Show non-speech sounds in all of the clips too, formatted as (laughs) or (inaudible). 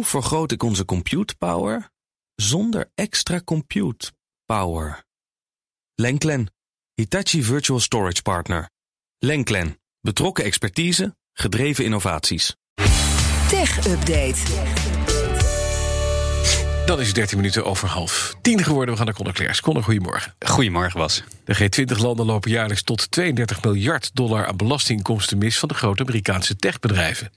Hoe vergroot ik onze compute power zonder extra compute power? Lenklen, Hitachi Virtual Storage Partner. Lenklen, betrokken expertise, gedreven innovaties. Tech Update. Dan is het 13 minuten over half tien geworden. We gaan naar Conor. Conor, goedemorgen. Goedemorgen, Bas. De G20-landen lopen jaarlijks tot 32 miljard dollar aan belastinginkomsten mis van de grote Amerikaanse techbedrijven.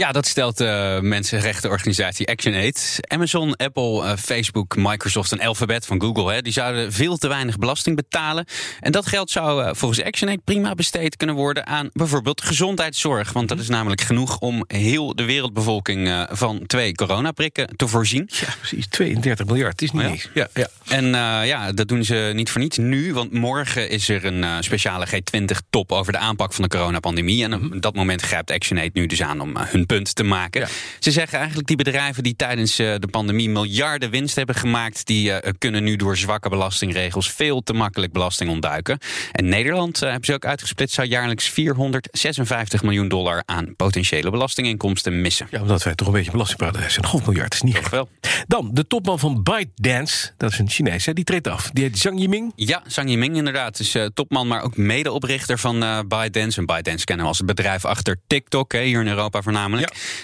Ja, dat stelt de mensenrechtenorganisatie ActionAid. Amazon, Apple, eh, Facebook, Microsoft en Alphabet van Google... Hè, die zouden veel te weinig belasting betalen. En dat geld zou eh, volgens ActionAid prima besteed kunnen worden... aan bijvoorbeeld gezondheidszorg. Want dat is namelijk genoeg om heel de wereldbevolking... eh, van twee coronaprikken te voorzien. Ja, precies. 32 miljard. Het is niet Oh ja. niks. Ja, ja. En eh, ja, dat doen ze niet voor niets nu. Want morgen is er een eh, speciale G20-top over de aanpak van de coronapandemie. En op dat moment grijpt ActionAid nu dus aan om eh, hun punt te maken. Ja. Ze zeggen eigenlijk die bedrijven die tijdens eh, de pandemie miljarden winst hebben gemaakt... die eh, kunnen nu door zwakke belastingregels veel te makkelijk belasting ontduiken. En Nederland, eh, hebben ze ook uitgesplitst, zou jaarlijks 456 miljoen dollar aan potentiële belastinginkomsten missen. Ja, omdat wij toch een beetje belastingparadijs zijn. Een half miljard is niet wel. Dan, de topman van ByteDance, dat is een Chinees, hè, die treedt af. Die heet Zhang Yiming. Ja, Zhang Yiming inderdaad is topman, maar ook medeoprichter van eh ByteDance. En ByteDance kennen we als het bedrijf achter TikTok, hè, hier in Europa voornamelijk.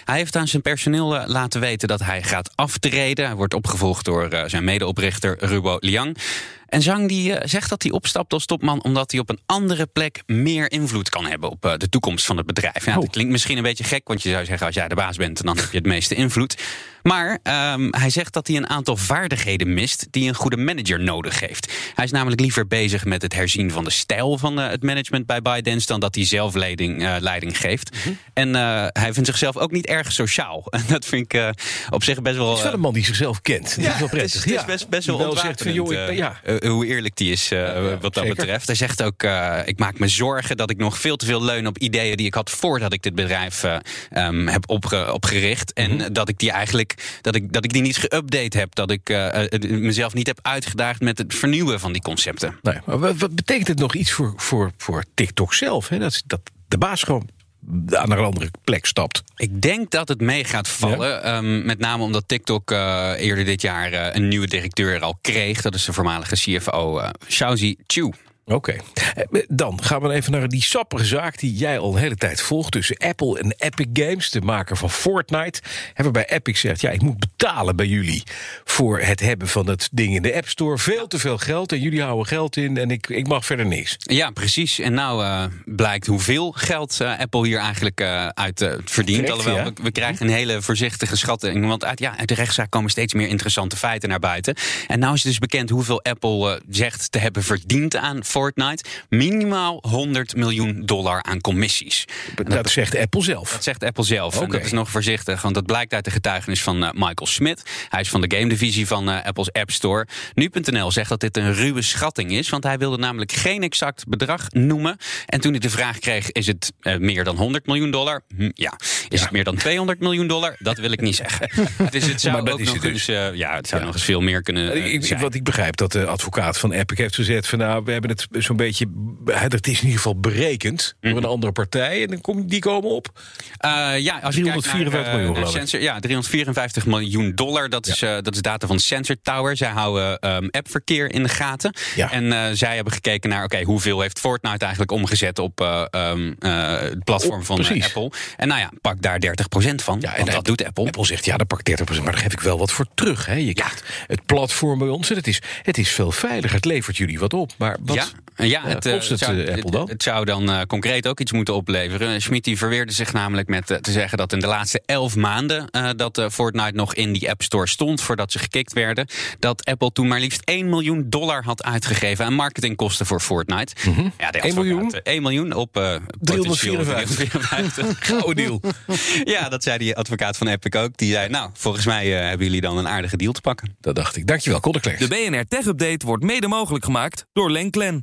Hij heeft aan zijn personeel eh, laten weten dat hij gaat aftreden. Hij wordt opgevolgd door eh, zijn medeoprichter Rubo Liang. En Zhang die, eh, zegt dat hij opstapt als topman omdat hij op een andere plek meer invloed kan hebben op eh, de toekomst van het bedrijf. Ja, Oh. Dat klinkt misschien een beetje gek, want je zou zeggen als jij de baas bent, dan heb je het meeste invloed. Maar ehm, hij zegt dat hij een aantal vaardigheden mist die een goede manager nodig heeft. Hij is namelijk liever bezig met het herzien van de stijl van eh, het management bij ByteDance dan dat hij zelf leiding, leiding geeft. Mhm. En hij vindt zichzelf ook niet erg sociaal. (laughs) En dat vind ik op zich best wel. Het is wel een man die zichzelf kent. Dat is wel het is, prettig. het is Ja. best, best wel wel zegt van, joh, ik, ja. Eh, hoe eerlijk die is eh, ja, wat dat zeker. betreft. Hij zegt ook, eh, ik maak me zorgen dat ik nog veel te veel leun op ideeën die ik had voordat ik dit bedrijf eh, ehm, heb opge- opgericht. En Mhm. dat ik die eigenlijk, dat ik, dat ik die niet geüpdate heb. Dat ik mezelf niet heb uitgedaagd met het vernieuwen van die concepten. Nee, maar wat, wat betekent het nog iets voor, voor, voor TikTok zelf? Hè? Dat, is- dat de baas gewoon aan een andere plek stapt. Ik denk dat het mee gaat vallen. Ehm, met name omdat TikTok eh, eerder dit jaar eh, een nieuwe directeur al kreeg. Dat is de voormalige CFO uh, Xiaozi Chu. Oké. Eh, Dan gaan we even naar die sappige zaak die jij al een hele tijd volgt tussen Apple en Epic Games, de maker van Fortnite. En waarbij Epic zegt: ja, ik moet betalen bij jullie voor het hebben van het ding in de App Store. Veel te veel geld en jullie houden geld in en ik, ik mag verder niks. Ja, precies. En nou eh, blijkt hoeveel geld eh, Apple hier eigenlijk eh, uit verdient. Correct, Alhoewel, ja. we, we krijgen een hele voorzichtige schatting. Want uit, ja, uit de rechtszaak komen steeds meer interessante feiten naar buiten. En nou is het dus bekend hoeveel Apple zegt te hebben verdiend aan Fortnite. Minimaal 100 miljoen dollar aan commissies. En Dat, zegt Apple zelf. Dat zegt Apple zelf. En Oké. dat is nog voorzichtig, want dat blijkt uit de getuigenis van eh, Michael Smith. Hij is van de game divisie van eh, Apple's App Store. Nu.nl zegt dat dit een ruwe schatting is, want hij wilde namelijk geen exact bedrag noemen. En toen hij de vraag kreeg: is het eh, meer dan 100 miljoen dollar? Hm, ja. Is het meer dan 200 miljoen dollar? Dat wil ik niet zeggen. (laughs) dus het zou Maar ook nog dus. eens, eh, ja, het zou nog eens veel meer kunnen Ik, wat ik begrijp dat de advocaat van Epic heeft gezegd van nou, we hebben het zo'n beetje, het is in ieder geval berekend door Mhm. een andere partij en dan kom, die komen op. Eh, ja, als je 354 kijkt naar, eh, miljoen, ik. Sensor, ja, 354 miljoen dollar. Dat, is, eh, dat is data van Sensor Tower. Zij houden ehm, appverkeer in de gaten. Ja. En eh, zij hebben gekeken naar, oké, hoeveel heeft Fortnite eigenlijk omgezet op eh, ehm, eh, het platform Oh, van. Apple. En nou ja, pak daar 30% van. Ja, en want dat doet Apple. Apple zegt ja, dan pak 30%, maar daar geef ik wel wat voor terug. Hè. Je krijgt het platform bij ons en het is, het is veel veiliger. Het levert jullie wat op. Maar wat, ja, ja, het, eh, kost het, zou, eh, Apple dan? Het, zou dan eh, concreet ook iets moeten opleveren. Schmid die verweerde zich namelijk met te zeggen dat in de laatste elf maanden eh, dat Fortnite nog in die App Store stond voordat ze gekikt werden, dat Apple toen maar liefst 1 miljoen dollar had uitgegeven aan marketingkosten voor Fortnite. Ja, de 1 advocaat, miljoen? eh, 1 miljoen op eh potentieel 354. 354. (laughs) Gouden deal. ja, dat zei die advocaat van Epic ook. Die zei, nou, volgens mij hebben jullie dan een aardige deal te pakken. Dat dacht ik. Dankjewel, Klerks. De BNR Tech Update wordt mede mogelijk gemaakt door Lenklen.